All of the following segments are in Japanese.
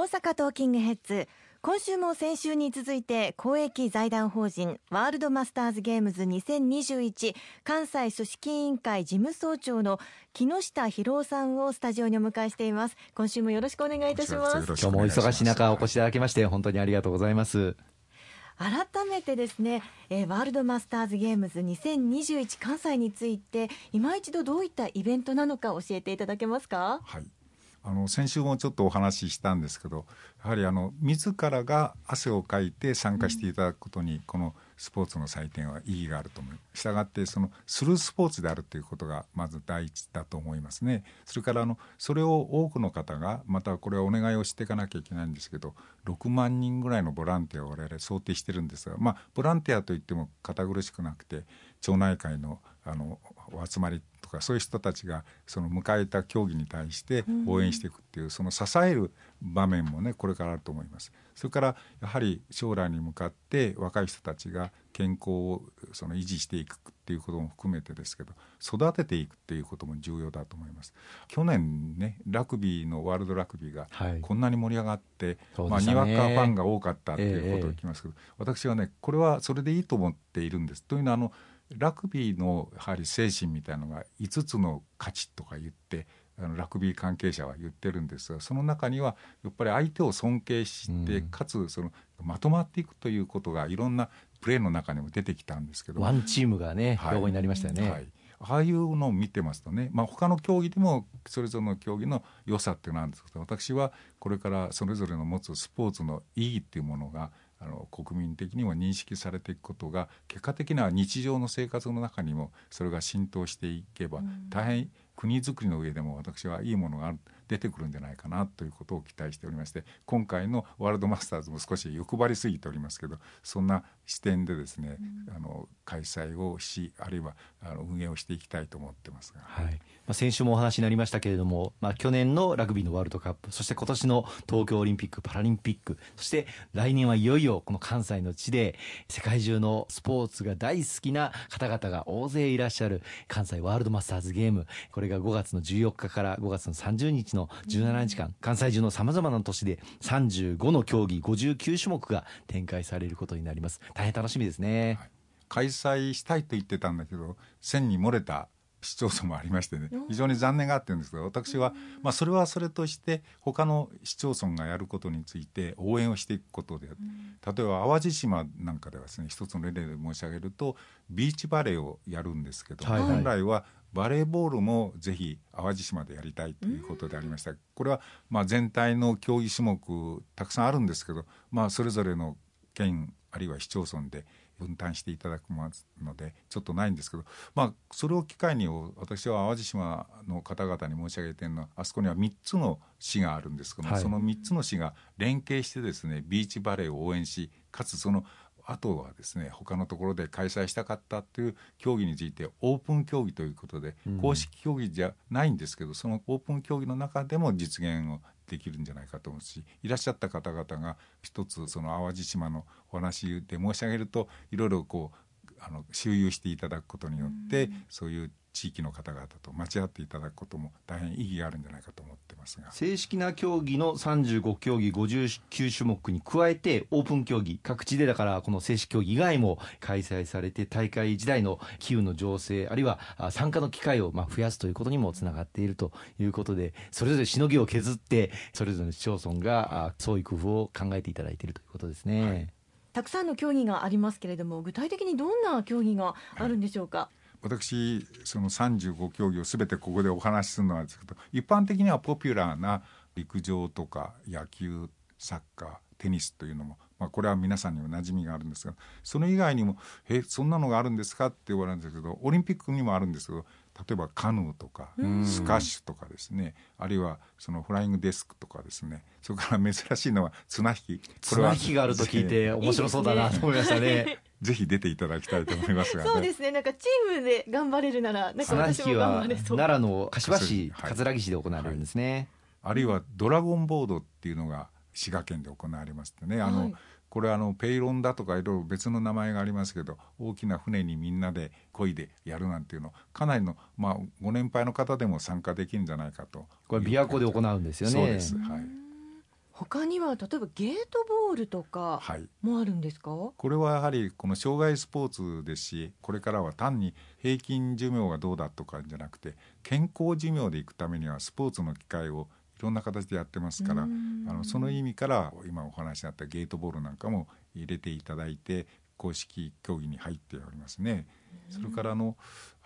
大阪トーキングヘッズ。今週も先週に続いて公益財団法人ワールドマスターズゲームズ2021関西組織委員会事務総長の木下博夫さんをスタジオにお迎えしています。今週もよろしくお願いいたします。今日もお忙しい中お越しいただきまして本当にありがとうございます。改めてですね、えー、ワールドマスターズゲームズ2021関西について今一度どういったイベントなのか教えていただけますか？はいあの先週もちょっとお話ししたんですけどやはりあの自らが汗をかいて参加していただくことに、このスポーツの祭典は意義があると思いしたがってそのするスポーツであるということがまず第一だと思いますね。それからあのそれを多くの方がまたこれはお願いをしていかなきゃいけないんですけど6万人ぐらいのボランティアを我々想定してるんですがまあボランティアといっても堅苦しくなくて町内会のあのお集まりとかそういう人たちがその迎えた競技に対して応援していくっていう、その支える場面もねこれからあると思います。それからやはり将来に向かって若い人たちが健康をその維持していくっていうことも含めてですけど育てていくっていうことも重要だと思います。去年ねラグビーのワールドラグビーがこんなに盛り上がって、はい、まあ、にわかファンが多かったっていうことを聞きますけど、えー、私はねこれはそれでいいと思っているんです。というのはあのラグビーのやはり精神みたいなのが5つの価値とか言ってあのラグビー関係者は言ってるんですがその中にはやっぱり相手を尊敬して、うん、かつそのまとまっていくということがいろんなプレーの中にも出てきたんですけどワンチームがね、はい、標語になりましたよね。はい。ああいうのを見てますとね、まあ、他の競技でもそれぞれの競技の良さっていうのはあるんですけど私はこれからそれぞれの持つスポーツの意義っていうものがあの国民的にも認識されていくことが結果的には日常の生活の中にもそれが浸透していけば大変国づくりの上でも私はいいものがある出てくるんじゃないかなということを期待しておりまして今回のワールドマスターズも少し欲張りすぎておりますけどそんな視点でですね、うん、あの開催をしあるいはあの運営をしていきたいと思ってますが、はい。まあ、先週もお話になりましたけれども、まあ、去年のラグビーのワールドカップそして今年の東京オリンピック・パラリンピックそして来年はいよいよこの関西の地で世界中のスポーツが大好きな方々が大勢いらっしゃる関西ワールドマスターズゲーム。これが5月の14日から5月の30日の17日間、関西中のさまざまな都市で35の競技59種目が展開されることになります。大変楽しみですね、はい、開催したいと言ってたんだけど線に漏れた市町村もありましてね非常に残念があってるんですけど私は、まあ、それはそれとして他の市町村がやることについて応援をしていくことで例えば淡路島なんかではですね一つの例で申し上げるとビーチバレーをやるんですけど、はいはい、本来はバレーボールもぜひ淡路島でやりたいということでありました。これはまあ全体の競技種目たくさんあるんですけど、まあそれぞれの県あるいは市町村で分担していただくのでちょっとないんですけど、まあ、それを機会に私は淡路島の方々に申し上げてるのはあそこには3つの市があるんですけども、はい、その3つの市が連携してですねビーチバレーを応援しかつそのあとはですね他のところで開催したかったという競技についてオープン競技ということで、公式競技じゃないんですけどそのオープン競技の中でも実現をできるんじゃないかと思うしいらっしゃった方々が一つその淡路島のお話で申し上げるといろいろこうあの周遊していただくことによって、そういう地域の方々と待ち合っていただくことも大変意義があるんじゃないかとますが。正式な競技の35競技59種目に加えてオープン競技各地でだからこの正式競技以外も開催されて大会時代の機運の情勢あるいは参加の機会をまあ増やすということにもつながっているということでそれぞれしのぎを削ってそれぞれの市町村が創意工夫を考えていただいているということですね。はい。たくさんの競技がありますけれども具体的にどんな競技があるんでしょうか、はい私その35競技を全てここでお話しするのはですけど一般的にはポピュラーな陸上とか野球サッカーテニスというのも、まあ、これは皆さんにも馴染みがあるんですがその以外にも「えそんなのがあるんですか?」って言われるんですけどオリンピックにもあるんですけど例えばカヌーとかスカッシュとかですねあるいはそのフライングデスクとかですねそれから珍しいのは綱引き綱引きがあると聞いて面白そうだなと思いましたね。ぜひ出ていただきたいと思いますが、ね、そうですね。なんかチームで頑張れるなら、なんか私も頑張れそう。奈良の柏市、葛城市で行われるんですね、はい、あるいはドラゴンボードっていうのが滋賀県で行われますってね。あの、はい、これあのペイロンだとかいろいろ別の名前がありますけど大きな船にみんなで漕いでやるなんていうのかなりの、まあ、ご年配の方でも参加できるんじゃないかとこれ琵琶湖で行うんですよね。そうです。はい他には例えばゲートボールとかはい。もあるんですか、これはやはりこの障害スポーツですしこれからは単に平均寿命がどうだとかじゃなくて健康寿命でいくためにはスポーツの機会をいろんな形でやってますからあうん。のその意味から今お話になったゲートボールなんかも入れていただいて公式競技に入っておりますね。それからあの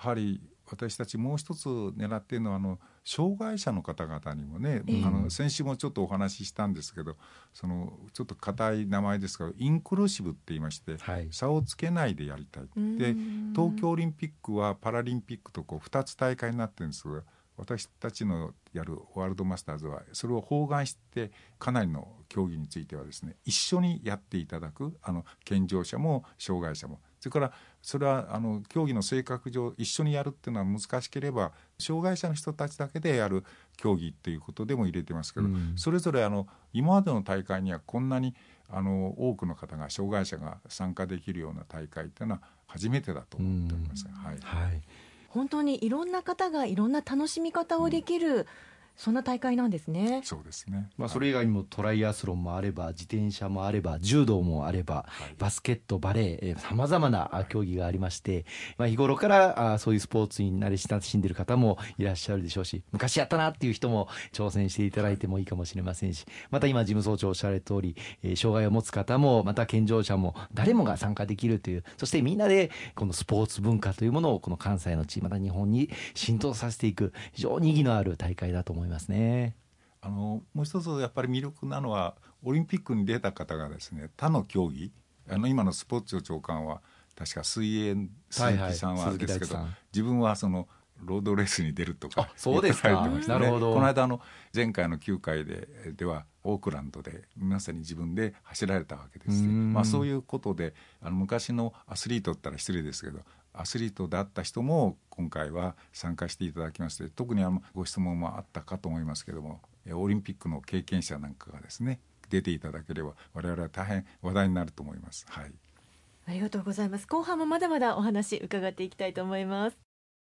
やはり私たちもう一つ狙っているのはあの障害者の方々にもね、ええ。あの先週もちょっとお話ししたんですけどそのちょっと硬い名前ですがインクルーシブって言いまして、はい。差をつけないでやりたい。でうん。東京オリンピックはパラリンピックとこう2つ大会になってるんですが私たちのやるワールドマスターズはそれを包含してかなりの競技についてはですね一緒にやっていただくあの健常者も障害者もそれからそれはあの競技の性格上一緒にやるっていうのは難しければ障害者の人たちだけでやる競技っていうことでも入れてますけど、うん。それぞれあの今までの大会にはこんなにあの多くの方が障害者が参加できるような大会っていうのは初めてだと思っております。はい。はい。本当にいろんな方がいろんな楽しみ方をできる、そんな大会なんですね。そうですね。まあ、それ以外にもトライアスロンもあれば自転車もあれば柔道もあればはいバスケットバレーさまざまなあ競技がありまして、まあ、日頃からあそういうスポーツに慣れ親しんでる方もいらっしゃるでしょうし昔やったなっていう人も挑戦していただいてもいいかもしれませんしまた今事務総長おっしゃられた通り、えー障害を持つ方もまた健常者も誰もが参加できるというそしてみんなでこのスポーツ文化というものをこの関西の地また日本に浸透させていく非常に意義のある大会だと思いますね。あのもう一つやっぱり魅力なのはオリンピックに出た方がですね他の競技あの今のスポーツ庁長官は確か水泳鈴木さんはあれですけど、鈴木大地さん。自分はそのロードレースに出るとかあそうですか。言ってましたね。なるほど。この間あの前回の9回でではオークランドでまさに自分で走られたわけですまあ、そういうことであの昔のアスリートったら失礼ですけどアスリートであった人も今回は参加していただきまして特にあのご質問もあったかと思いますけどもえオリンピックの経験者なんかがですね出ていただければ我々は大変話題になると思います。はいありがとうございます。後半もまだまだお話伺っていきたいと思います。